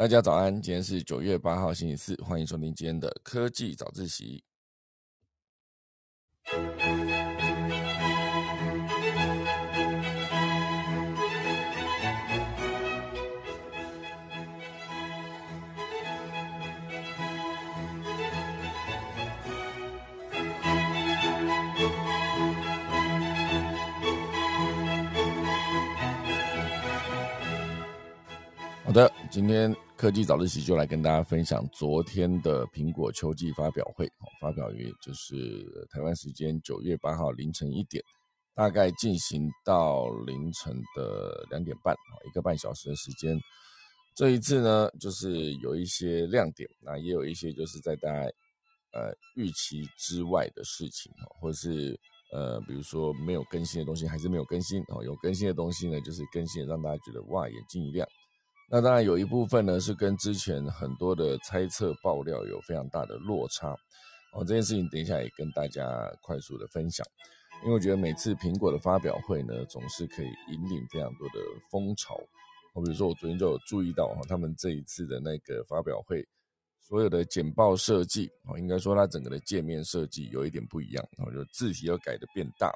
大家早安，今天是九月八号星期四，欢迎收听今天的科技早自习。好的，今天科技早自习就来跟大家分享昨天的苹果秋季发表会。发表于就是台湾时间九月八号凌晨一点，大概进行到凌晨的两点半，一个半小时的时间。这一次呢，就是有一些亮点，那也有一些就是在大家呃预期之外的事情，或者是呃比如说没有更新的东西还是没有更新哦，有更新的东西呢，就是更新让大家觉得哇眼睛一亮。那当然有一部分呢是跟之前很多的猜测爆料有非常大的落差哦。这件事情等一下也跟大家快速的分享，因为我觉得每次苹果的发表会呢，总是可以引领非常多的风潮。我比如说我昨天就有注意到哈，他们这一次的那个发表会，所有的简报设计哦，应该说它整个的界面设计有一点不一样，然后就字体要改的变大，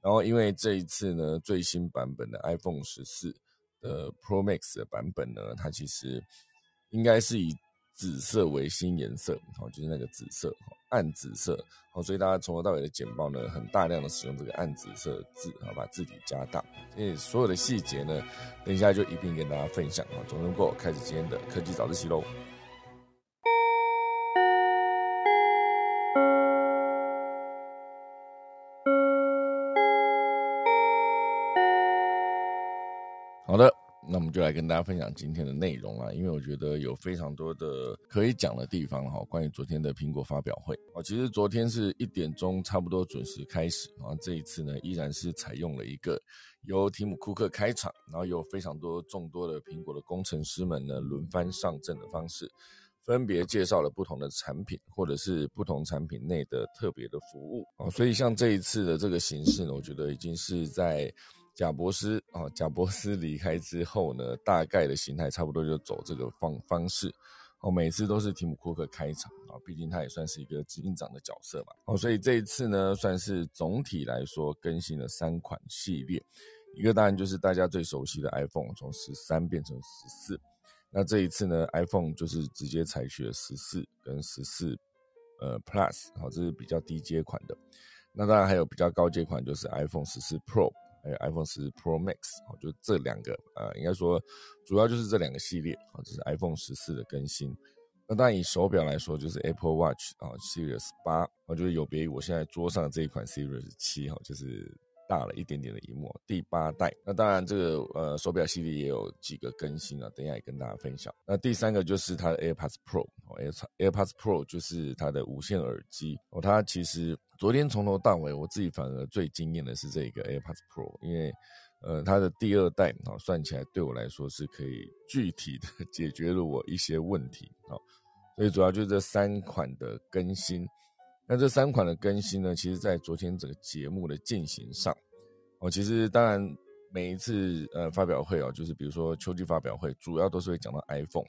然后因为这一次呢最新版本的 iPhone 十四。呃，Pro Max 的版本呢，它其实应该是以紫色为新颜色，好，就是那个紫色，暗紫色，好，所以大家从头到尾的简报呢，很大量的使用这个暗紫色字，好，把字体加大，所以所有的细节呢，等一下就一并跟大家分享啊。总能够开始今天的科技早自习喽。我们就来跟大家分享今天的内容啊，因为我觉得有非常多的可以讲的地方哈。关于昨天的苹果发表会啊，其实昨天是一点钟差不多准时开始啊，这一次呢依然是采用了一个由提姆库克开场，然后有非常多众多的苹果的工程师们呢轮番上阵的方式，分别介绍了不同的产品或者是不同产品内的特别的服务啊，所以像这一次的这个形式呢，我觉得已经是在。贾博斯啊，贾博斯离开之后呢，大概的形态差不多就走这个方方式，哦，每次都是提姆库克开场啊，毕竟他也算是一个执行长的角色嘛，哦，所以这一次呢，算是总体来说更新了三款系列，一个当然就是大家最熟悉的 iPhone，从十三变成十四，那这一次呢，iPhone 就是直接采取了十四跟十四呃 Plus，好，这是比较低阶款的，那当然还有比较高阶款，就是 iPhone 十四 Pro。还有 iPhone 十 Pro Max，哦，就这两个，呃，应该说主要就是这两个系列，啊，这是 iPhone 十四的更新。那当然以手表来说，就是 Apple Watch 啊，Series 八，我觉得有别于我现在桌上这一款 Series 七，哈，就是大了一点点的一幕，第八代。那当然这个呃手表系列也有几个更新啊，等一下也跟大家分享。那第三个就是它的 AirPods Pro 哦，AirPods Pro 就是它的无线耳机，哦，它其实。昨天从头到尾，我自己反而最惊艳的是这个 AirPods Pro，因为，呃，它的第二代啊，算起来对我来说是可以具体的解决了我一些问题啊，所以主要就是这三款的更新。那这三款的更新呢，其实在昨天整个节目的进行上，哦，其实当然每一次呃发表会哦，就是比如说秋季发表会，主要都是会讲到 iPhone，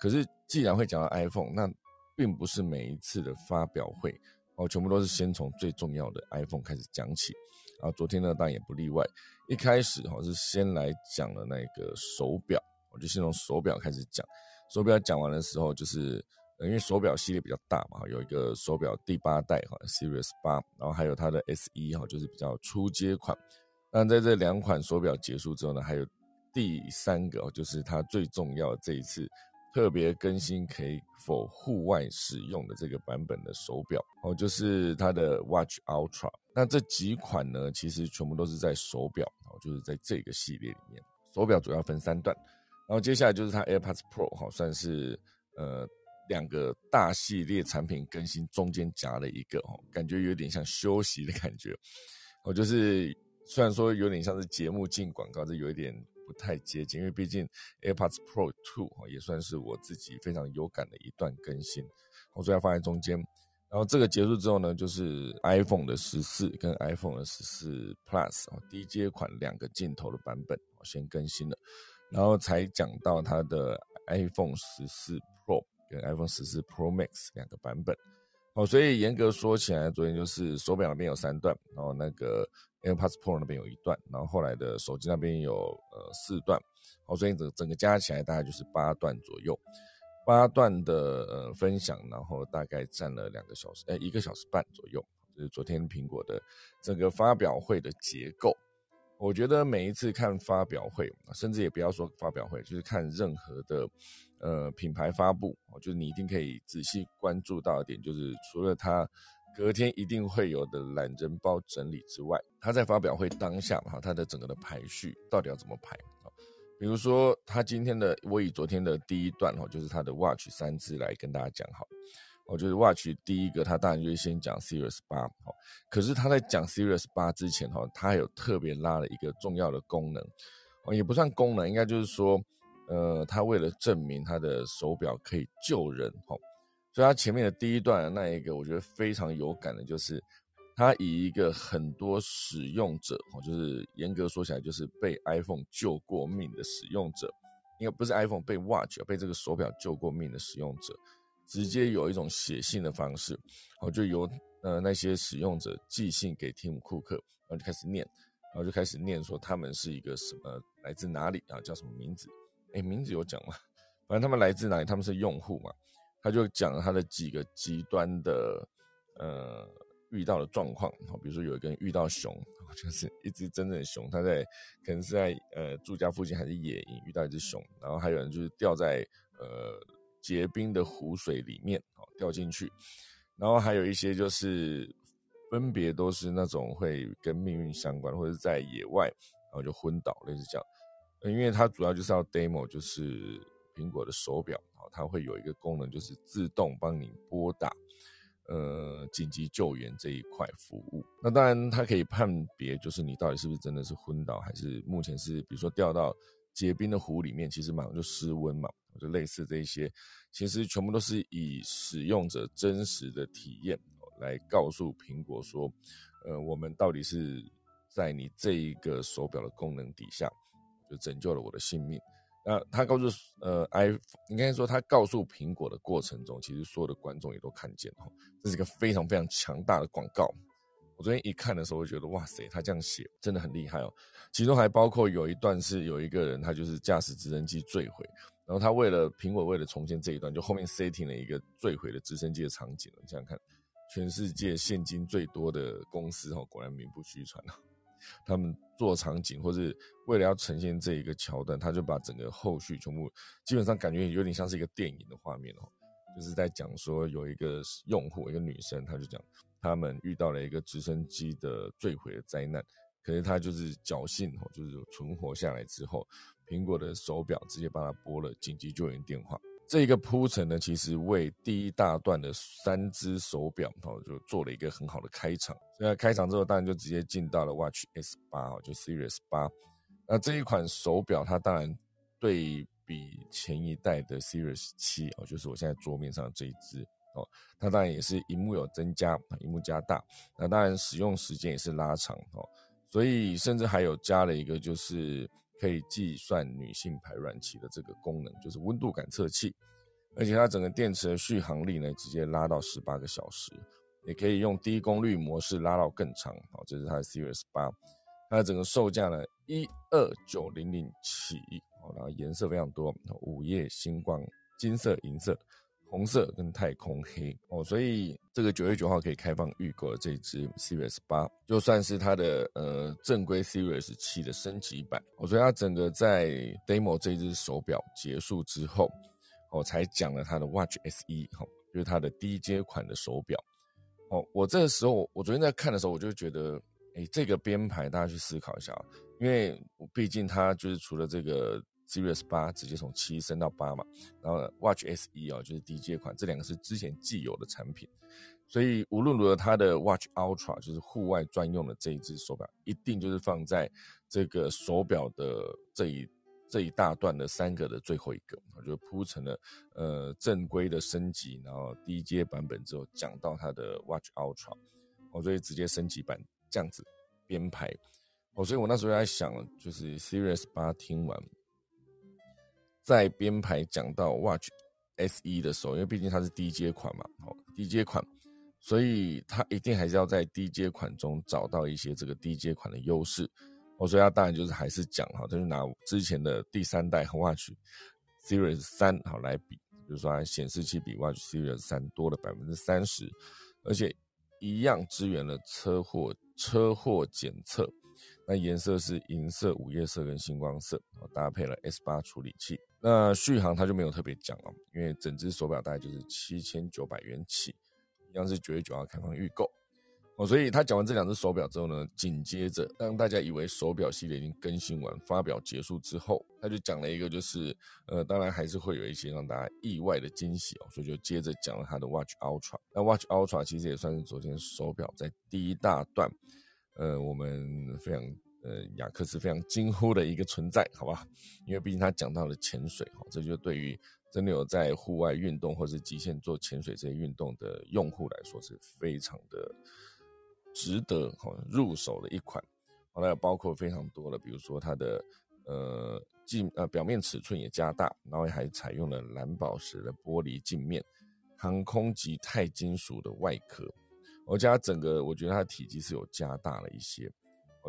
可是既然会讲到 iPhone，那并不是每一次的发表会。哦，全部都是先从最重要的 iPhone 开始讲起，啊，昨天呢当然也不例外。一开始哈是先来讲了那个手表，我就先从手表开始讲。手表讲完的时候，就是因为手表系列比较大嘛，有一个手表第八代哈 Series 八，然后还有它的 S 一哈，就是比较初阶款。那在这两款手表结束之后呢，还有第三个就是它最重要的这一次。特别更新可以否户外使用的这个版本的手表哦，就是它的 Watch Ultra。那这几款呢，其实全部都是在手表哦，就是在这个系列里面。手表主要分三段，然后接下来就是它 AirPods Pro 哈，算是呃两个大系列产品更新中间夹了一个哦，感觉有点像休息的感觉。哦，就是虽然说有点像是节目进广告，这有一点。不太接近，因为毕竟 AirPods Pro Two 也算是我自己非常有感的一段更新，我所以要放在中间。然后这个结束之后呢，就是 iPhone 的十四跟 iPhone 的十四 Plus 哦，低阶款两个镜头的版本我先更新了，然后才讲到它的 iPhone 十四 Pro 跟 iPhone 十四 Pro Max 两个版本。哦，所以严格说起来，昨天就是手表那边有三段，然后那个 AirPods Pro 那边有一段，然后后来的手机那边有呃四段。哦，所以整整个加起来大概就是八段左右。八段的呃分享，然后大概占了两个小时，哎，一个小时半左右。就是昨天苹果的整个发表会的结构。我觉得每一次看发表会，甚至也不要说发表会，就是看任何的呃品牌发布，就是你一定可以仔细关注到一点，就是除了它隔天一定会有的懒人包整理之外，它在发表会当下哈，它的整个的排序到底要怎么排？比如说，他今天的我以昨天的第一段哈，就是他的 Watch 三支来跟大家讲好。我就是 Watch 第一个，他当然就先讲 Series 八。好，可是他在讲 Series 八之前哈，他还有特别拉了一个重要的功能，哦，也不算功能，应该就是说，呃，他为了证明他的手表可以救人，哈，所以他前面的第一段那一个，我觉得非常有感的，就是。他以一个很多使用者，哦，就是严格说起来，就是被 iPhone 救过命的使用者，应该不是 iPhone 被 Watch 被这个手表救过命的使用者，直接有一种写信的方式，哦，就由呃那些使用者寄信给提姆库克，然后就开始念，然后就开始念说他们是一个什么来自哪里啊，叫什么名字？哎，名字有讲吗？反正他们来自哪里，他们是用户嘛，他就讲了他的几个极端的呃。遇到的状况，好，比如说有一个人遇到熊，就是一只真正的熊，他在可能是在呃住家附近还是野营遇到一只熊，然后还有人就是掉在呃结冰的湖水里面，哦掉进去，然后还有一些就是分别都是那种会跟命运相关，或者在野外然后就昏倒类似这样，因为它主要就是要 demo，就是苹果的手表，好，它会有一个功能就是自动帮你拨打。呃，紧急救援这一块服务，那当然它可以判别，就是你到底是不是真的是昏倒，还是目前是比如说掉到结冰的湖里面，其实马上就失温嘛，就类似这一些，其实全部都是以使用者真实的体验来告诉苹果说，呃，我们到底是在你这一个手表的功能底下，就拯救了我的性命。那他告诉呃，i 应该说他告诉苹果的过程中，其实所有的观众也都看见哈，这是一个非常非常强大的广告。我昨天一看的时候，我觉得哇塞，他这样写真的很厉害哦。其中还包括有一段是有一个人，他就是驾驶直升机坠毁，然后他为了苹果为了重建这一段，就后面 setting 了一个坠毁的直升机的场景。你想想看，全世界现金最多的公司哈，果然名不虚传啊。他们做场景，或是为了要呈现这一个桥段，他就把整个后续全部基本上感觉有点像是一个电影的画面哦，就是在讲说有一个用户，一个女生，她就讲他们遇到了一个直升机的坠毁的灾难，可是她就是侥幸哦，就是存活下来之后，苹果的手表直接帮她拨了紧急救援电话。这一个铺陈呢，其实为第一大段的三只手表哈，就做了一个很好的开场。那开场之后，当然就直接进到了 Watch S 八就 Series 八。那这一款手表，它当然对比前一代的 Series 七哦，就是我现在桌面上这一只哦，它当然也是荧幕有增加，荧幕加大。那当然使用时间也是拉长哦，所以甚至还有加了一个就是。可以计算女性排卵期的这个功能，就是温度感测器，而且它整个电池的续航力呢，直接拉到十八个小时，也可以用低功率模式拉到更长。好，这是它的 Series 八，它的整个售价呢，一二九零零起，好，然后颜色非常多，午夜星光、金色、银色。红色跟太空黑哦，所以这个九月九号可以开放预购的这支 Series 八，就算是它的呃正规 Series 七的升级版。我所以它整个在 demo 这支手表结束之后，我才讲了它的 Watch SE 哈，就是它的低阶款的手表。哦，我这个时候我昨天在看的时候，我就觉得，哎，这个编排大家去思考一下啊，因为我毕竟它就是除了这个。Series 八直接从七升到八嘛，然后 Watch SE 啊就是低阶款，这两个是之前既有的产品，所以无论如何，它的 Watch Ultra 就是户外专用的这一只手表，一定就是放在这个手表的这一这一大段的三个的最后一个，就铺成了呃正规的升级，然后低阶版本之后讲到它的 Watch Ultra，我所以直接升级版这样子编排，哦，所以我那时候在想，就是 Series 八听完。在编排讲到 Watch SE 的时候，因为毕竟它是低阶款嘛，好低阶款，所以它一定还是要在低阶款中找到一些这个低阶款的优势。我所以它当然就是还是讲哈，就拿之前的第三代 Watch Series 三好来比，比如说显示器比 Watch Series 三多了百分之三十，而且一样支援了车祸车祸检测。那颜色是银色、午夜色跟星光色，搭配了 S 八处理器。那续航它就没有特别讲了，因为整只手表大概就是七千九百元起，一样是九月九号开放预购。哦，所以他讲完这两只手表之后呢，紧接着让大家以为手表系列已经更新完、发表结束之后，他就讲了一个，就是呃，当然还是会有一些让大家意外的惊喜哦，所以就接着讲了他的 Watch Ultra。那 Watch Ultra 其实也算是昨天手表在第一大段。呃，我们非常呃，雅克斯非常惊呼的一个存在，好吧？因为毕竟他讲到了潜水，哈，这就对于真的有在户外运动或是极限做潜水这些运动的用户来说是非常的值得哈入手的一款。好了，包括非常多的，比如说它的呃镜呃表面尺寸也加大，然后还采用了蓝宝石的玻璃镜面，航空级钛金属的外壳。我加整个，我觉得它的体积是有加大了一些，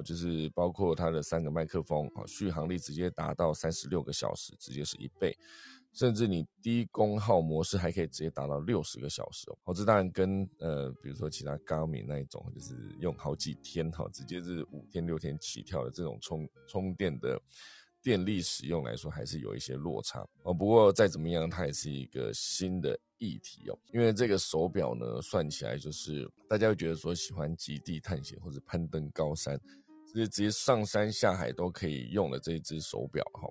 就是包括它的三个麦克风，啊，续航力直接达到三十六个小时，直接是一倍，甚至你低功耗模式还可以直接达到六十个小时哦，好，这当然跟呃，比如说其他高明那一种，就是用好几天哈，直接是五天六天起跳的这种充充电的。电力使用来说还是有一些落差哦，不过再怎么样，它也是一个新的议题哦。因为这个手表呢，算起来就是大家会觉得说喜欢极地探险或者攀登高山，直接直接上山下海都可以用的这一只手表哈。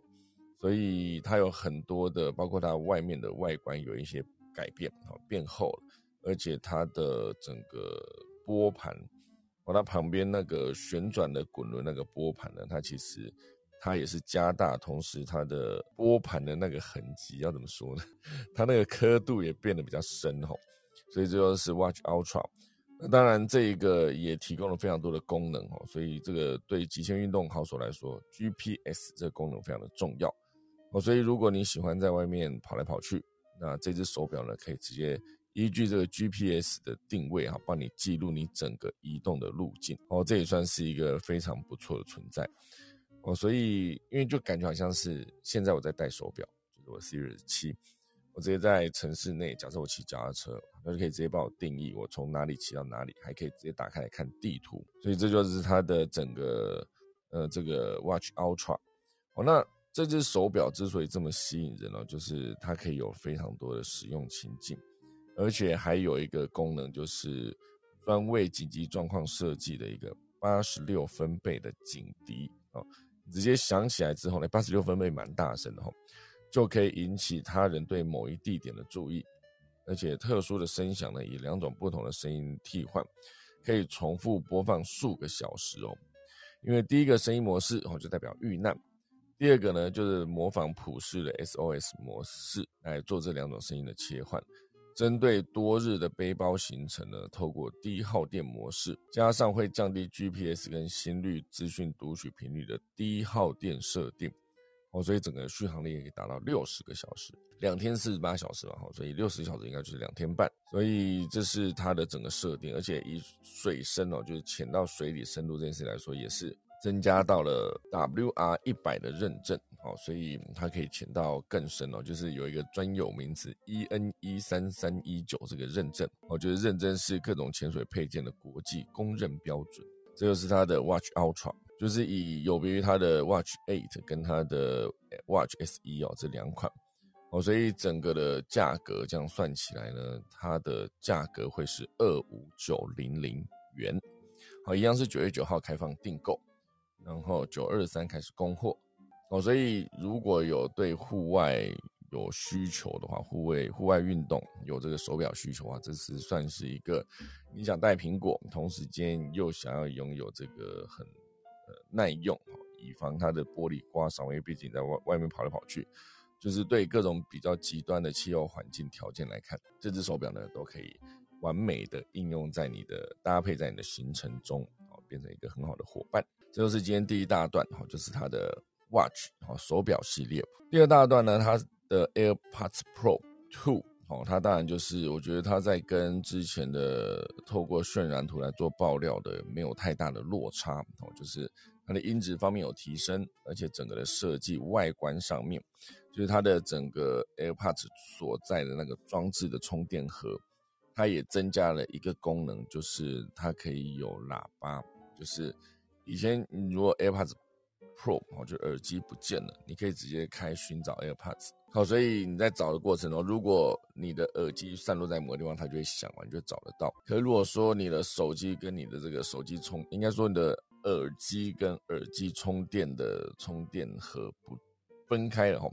所以它有很多的，包括它外面的外观有一些改变哈，变厚了，而且它的整个拨盘，和它旁边那个旋转的滚轮那个拨盘呢，它其实。它也是加大，同时它的拨盘的那个痕迹要怎么说呢？它那个刻度也变得比较深哈，所以这就是 Watch Ultra。那当然，这一个也提供了非常多的功能哦，所以这个对极限运动好手来说，GPS 这个功能非常的重要哦。所以如果你喜欢在外面跑来跑去，那这只手表呢，可以直接依据这个 GPS 的定位哈，帮你记录你整个移动的路径哦，这也算是一个非常不错的存在。哦，所以因为就感觉好像是现在我在戴手表，就是我 Series 七，我直接在城市内，假设我骑脚踏车，那就可以直接帮我定义我从哪里骑到哪里，还可以直接打开来看地图。所以这就是它的整个呃这个 Watch Ultra。哦，那这只手表之所以这么吸引人呢，就是它可以有非常多的使用情境，而且还有一个功能就是专为紧急状况设计的一个八十六分贝的警笛哦。直接响起来之后呢，八十六分贝蛮大声的吼，就可以引起他人对某一地点的注意，而且特殊的声响呢，以两种不同的声音替换，可以重复播放数个小时哦。因为第一个声音模式哦，就代表遇难；第二个呢，就是模仿普世的 SOS 模式来做这两种声音的切换。针对多日的背包行程呢，透过低耗电模式，加上会降低 GPS 跟心率资讯读取频率的低耗电设定，哦，所以整个续航力可以达到六十个小时，两天四十八小时吧，哈，所以六十小时应该就是两天半，所以这是它的整个设定，而且以水深哦，就是潜到水里深度这件事来说，也是。增加到了 WR 一百的认证，好，所以它可以潜到更深哦，就是有一个专有名词 EN 一三三一九这个认证，我觉得认证是各种潜水配件的国际公认标准。这就是它的 Watch Ultra，就是以有别于它的 Watch Eight 跟它的 Watch SE 哦这两款，哦，所以整个的价格这样算起来呢，它的价格会是二五九零零元，好，一样是九月九号开放订购。然后九二三开始供货哦，所以如果有对户外有需求的话，户外户外运动有这个手表需求啊，这是算是一个你想带苹果，同时间又想要拥有这个很耐用，以防它的玻璃刮伤，因为毕竟在外外面跑来跑去，就是对各种比较极端的气候环境条件来看，这只手表呢都可以完美的应用在你的搭配在你的行程中，哦，变成一个很好的伙伴。这就是今天第一大段哈，就是它的 Watch 哦手表系列。第二大段呢，它的 AirPods Pro Two 哦，它当然就是我觉得它在跟之前的透过渲染图来做爆料的没有太大的落差哦，就是它的音质方面有提升，而且整个的设计外观上面，就是它的整个 AirPods 所在的那个装置的充电盒，它也增加了一个功能，就是它可以有喇叭，就是以前如果 AirPods Pro 哦，就耳机不见了，你可以直接开寻找 AirPods。好，所以你在找的过程中，如果你的耳机散落在某个地方，它就会响完，就找得到。可如果说你的手机跟你的这个手机充，应该说你的耳机跟耳机充电的充电盒不分开了哈，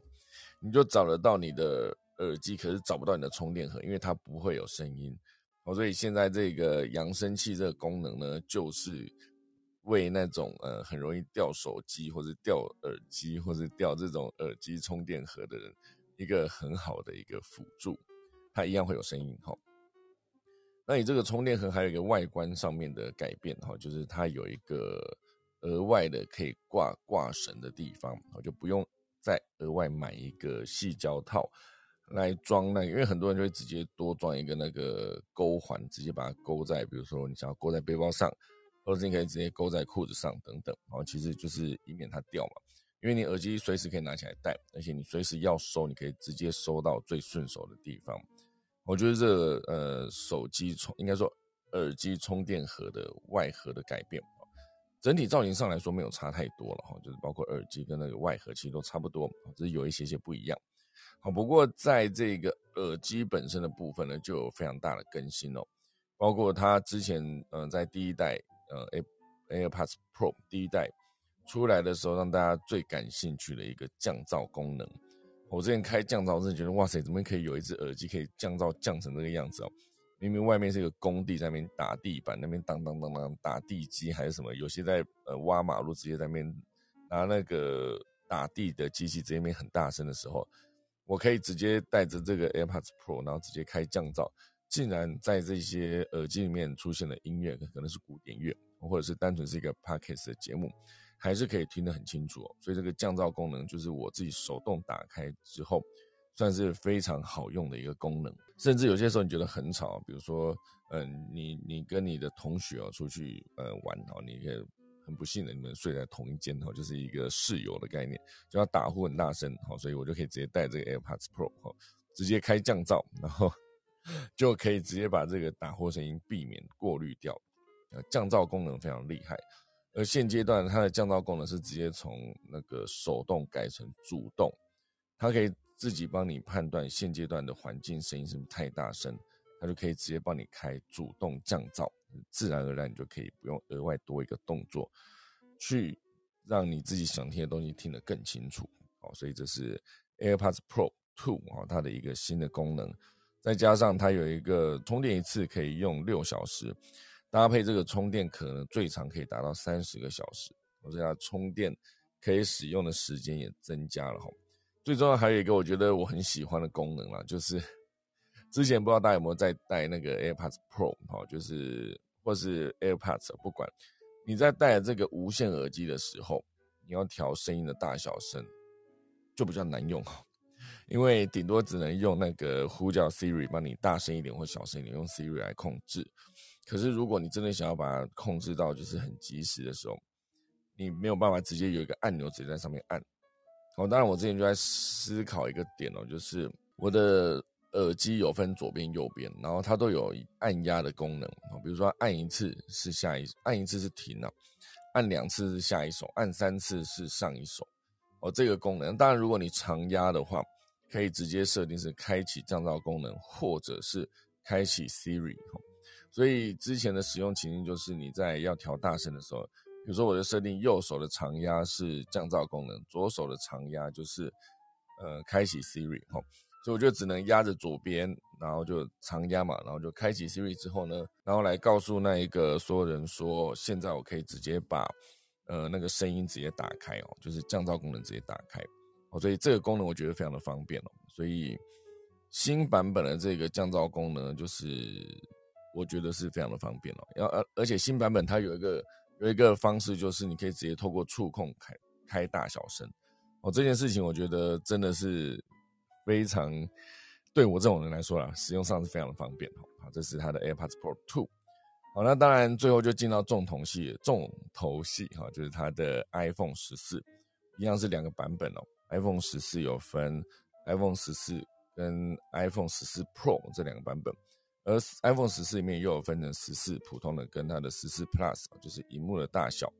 你就找得到你的耳机，可是找不到你的充电盒，因为它不会有声音。哦，所以现在这个扬声器这个功能呢，就是。为那种呃很容易掉手机或者掉耳机或者掉这种耳机充电盒的人，一个很好的一个辅助，它一样会有声音哈。那你这个充电盒还有一个外观上面的改变哈，就是它有一个额外的可以挂挂绳的地方，我就不用再额外买一个细胶套来装那个，因为很多人就会直接多装一个那个钩环，直接把它勾在，比如说你想要勾在背包上。或者你可以直接勾在裤子上等等，然后其实就是以免它掉嘛，因为你耳机随时可以拿起来戴，而且你随时要收，你可以直接收到最顺手的地方。我觉得这个呃手机充应该说耳机充电盒的外盒的改变，整体造型上来说没有差太多了哈，就是包括耳机跟那个外盒其实都差不多，只是有一些些不一样。好，不过在这个耳机本身的部分呢，就有非常大的更新哦，包括它之前嗯在第一代。呃 A AirPods Pro 第一代出来的时候，让大家最感兴趣的一个降噪功能。我之前开降噪，真的觉得哇塞，怎么可以有一只耳机可以降噪降成这个样子哦？明明外面是一个工地，在那边打地板，那边当当当当打地基还是什么？有些在呃挖马路，直接在那边拿那个打地的机器，直接边很大声的时候，我可以直接带着这个 AirPods Pro，然后直接开降噪。竟然在这些耳机里面出现了音乐，可能是古典乐，或者是单纯是一个 podcast 的节目，还是可以听得很清楚哦。所以这个降噪功能就是我自己手动打开之后，算是非常好用的一个功能。甚至有些时候你觉得很吵，比如说，嗯，你你跟你的同学哦出去呃玩哦，你可以很不幸的你们睡在同一间哦，就是一个室友的概念，就要打呼很大声哦，所以我就可以直接带这个 AirPods Pro 哦，直接开降噪，然后。就可以直接把这个打呼声音避免过滤掉，呃，降噪功能非常厉害。而现阶段它的降噪功能是直接从那个手动改成主动，它可以自己帮你判断现阶段的环境声音是不是太大声，它就可以直接帮你开主动降噪，自然而然你就可以不用额外多一个动作，去让你自己想听的东西听得更清楚。好，所以这是 AirPods Pro Two 啊，它的一个新的功能。再加上它有一个充电一次可以用六小时，搭配这个充电壳呢，最长可以达到三十个小时。我这它充电可以使用的时间也增加了哈。最重要还有一个我觉得我很喜欢的功能啦，就是 之前不知道大家有没有在戴那个 AirPods Pro 哈，就是或是 AirPods，不管你在戴这个无线耳机的时候，你要调声音的大小声，就比较难用哈。因为顶多只能用那个呼叫 Siri 帮你大声一点或小声一点，用 Siri 来控制。可是如果你真的想要把它控制到就是很及时的时候，你没有办法直接有一个按钮直接在上面按。哦，当然我之前就在思考一个点哦，就是我的耳机有分左边右边，然后它都有按压的功能啊，比如说按一次是下一，按一次是停了，按两次是下一首，按三次是上一首。哦，这个功能，当然如果你长压的话。可以直接设定是开启降噪功能，或者是开启 Siri 所以之前的使用情境就是你在要调大声的时候，比如说我就设定右手的长压是降噪功能，左手的长压就是呃开启 Siri 哈，所以我就只能压着左边，然后就长压嘛，然后就开启 Siri 之后呢，然后来告诉那一个所有人说，现在我可以直接把呃那个声音直接打开哦，就是降噪功能直接打开。哦，所以这个功能我觉得非常的方便哦。所以新版本的这个降噪功能，就是我觉得是非常的方便哦。要而而且新版本它有一个有一个方式，就是你可以直接透过触控开开大小声。哦，这件事情我觉得真的是非常对我这种人来说啦，使用上是非常的方便。好，这是它的 AirPods Pro Two。好，那当然最后就进到重头戏，重头戏哈，就是它的 iPhone 十四，一样是两个版本哦。iPhone 十四有分 iPhone 十四跟 iPhone 十四 Pro 这两个版本，而 iPhone 十四里面又有分成十四普通的跟它的十四 Plus，就是荧幕的大小，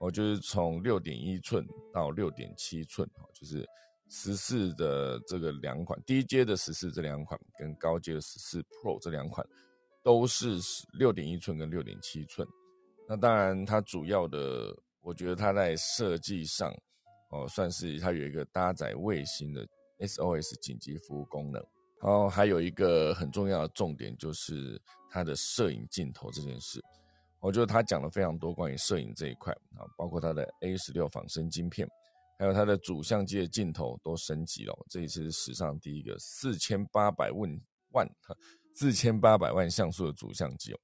哦，就是从六点一寸到六点七寸，哦，就是十四的这个两款，低阶的十四这两款跟高阶的十四 Pro 这两款。都是六点一寸跟六点七寸，那当然它主要的，我觉得它在设计上，哦，算是它有一个搭载卫星的 SOS 紧急服务功能，然后还有一个很重要的重点就是它的摄影镜头这件事，我觉得他讲了非常多关于摄影这一块啊，包括它的 A 十六仿生晶片，还有它的主相机的镜头都升级了，这一次是史上第一个四千八百万万。四千八百万像素的主相机哦，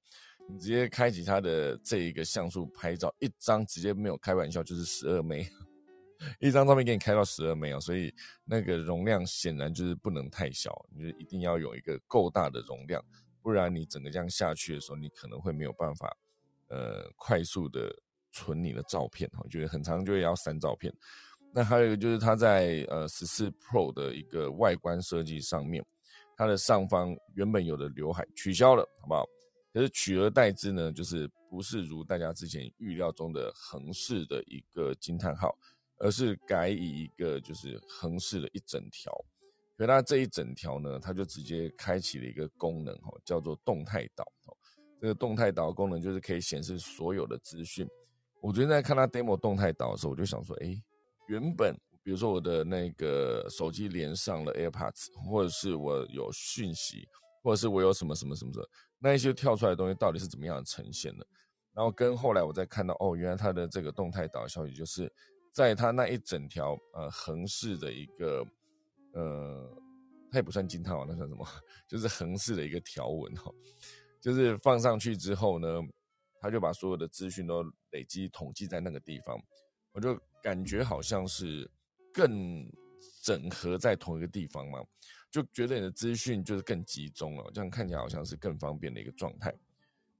你直接开启它的这一个像素拍照，一张直接没有开玩笑就是十二枚，一张照片给你开到十二枚哦，所以那个容量显然就是不能太小，你就一定要有一个够大的容量，不然你整个这样下去的时候，你可能会没有办法呃快速的存你的照片哈，就是很长就会要删照片。那还有一个就是它在呃十四 Pro 的一个外观设计上面。它的上方原本有的刘海取消了，好不好？可是取而代之呢，就是不是如大家之前预料中的横式的一个惊叹号，而是改以一个就是横式的一整条。可它这一整条呢，它就直接开启了一个功能，哈，叫做动态导。这个动态导功能就是可以显示所有的资讯。我昨天在看它 demo 动态导的时候，我就想说，哎，原本。比如说我的那个手机连上了 AirPods，或者是我有讯息，或者是我有什么什么什么的，那一些跳出来的东西到底是怎么样呈现的？然后跟后来我再看到，哦，原来它的这个动态导消息就是在它那一整条呃横式的一个呃，它也不算惊叹号，那算什么？就是横式的一个条纹哈，就是放上去之后呢，它就把所有的资讯都累积统计在那个地方，我就感觉好像是。更整合在同一个地方嘛，就觉得你的资讯就是更集中了，这样看起来好像是更方便的一个状态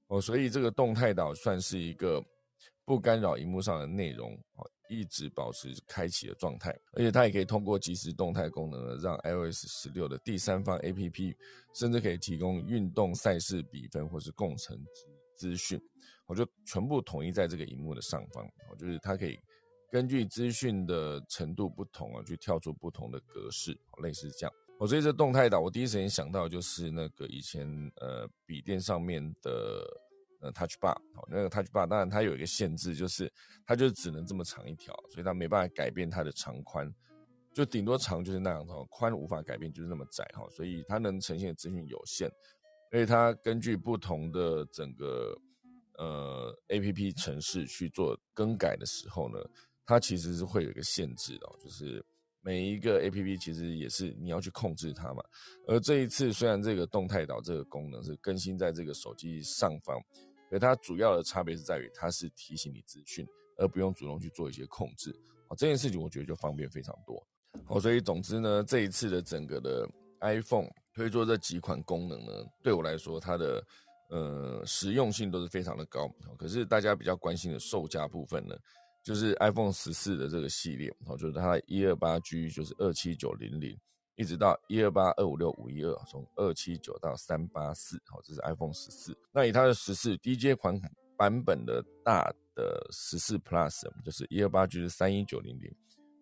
哦。所以这个动态岛算是一个不干扰荧幕上的内容哦，一直保持开启的状态，而且它也可以通过即时动态功能呢，让 iOS 十六的第三方 APP 甚至可以提供运动赛事比分或是共成资讯，我就全部统一在这个荧幕的上方，哦，就是它可以。根据资讯的程度不同啊，去跳出不同的格式，类似这样。我所以这动态岛，我第一时间想到就是那个以前呃笔电上面的呃 Touch Bar，好，那个 Touch Bar 当然它有一个限制，就是它就只能这么长一条，所以它没办法改变它的长宽，就顶多长就是那样哈，宽无法改变，就是那么窄哈，所以它能呈现的资讯有限，所以它根据不同的整个呃 A P P 城市去做更改的时候呢。它其实是会有一个限制的，就是每一个 A P P 其实也是你要去控制它嘛。而这一次虽然这个动态岛这个功能是更新在这个手机上方，而它主要的差别是在于它是提醒你资讯，而不用主动去做一些控制。好，这件事情我觉得就方便非常多。好，所以总之呢，这一次的整个的 iPhone 推出这几款功能呢，对我来说它的呃实用性都是非常的高。可是大家比较关心的售价部分呢？就是 iPhone 十四的这个系列，哦，就是它一二八 G 就是二七九零零，一直到一二八二五六五一二，从二七九到三八四，好，这是 iPhone 十四。那以它的十四低阶款版本的大的十四 Plus，就是一二八就是三一九零零，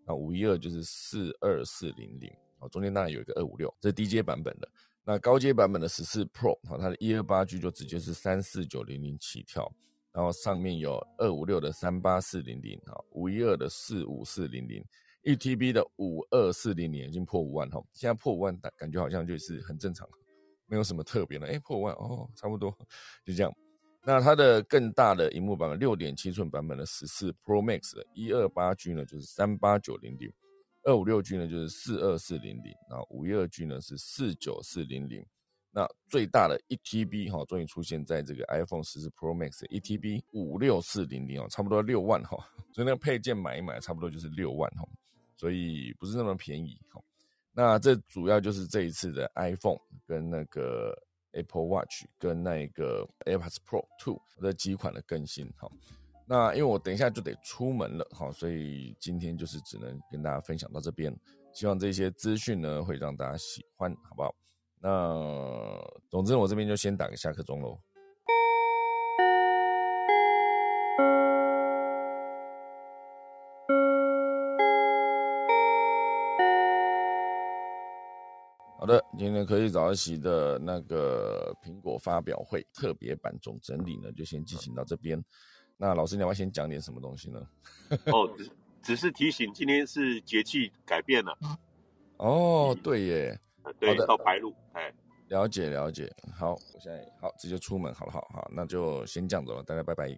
那五一二就是四二四零零，哦，中间当然有一个二五六，这是低阶版本的。那高阶版本的十四 Pro，好，它的一二八 G 就直接是三四九零零起跳。然后上面有二五六的三八四零零啊，五一二的四五四零零，一 TB 的五二四零零已经破五万哈，现在破五万感觉好像就是很正常，没有什么特别的，哎，破五万哦，差不多就这样。那它的更大的荧幕版本，六点七寸版本的十四 Pro Max 的一二八 G 呢，就是三八九零零，二五六 G 呢就是四二四零零，然后五一二 G 呢是四九四零零。那最大的一 TB 哈，终于出现在这个 iPhone 十四 Pro Max 一 TB 五六四零零哦，差不多六万哈，所以那个配件买一买，差不多就是六万哈。所以不是那么便宜。哈，那这主要就是这一次的 iPhone 跟那个 Apple Watch 跟那个 AirPods Pro Two 的几款的更新。哈，那因为我等一下就得出门了，哈，所以今天就是只能跟大家分享到这边。希望这些资讯呢会让大家喜欢，好不好？那总之我这边就先打个下课钟喽。好的，今天可以早起的那个苹果发表会特别版总整理呢，就先进行到这边。那老师，你要先讲点什么东西呢？哦，只只是提醒，今天是节气改变了。哦，对耶，对，到白露，哎，了解了解。好，我现在好，直接出门，好了，好好，那就先这样子了，大家拜拜。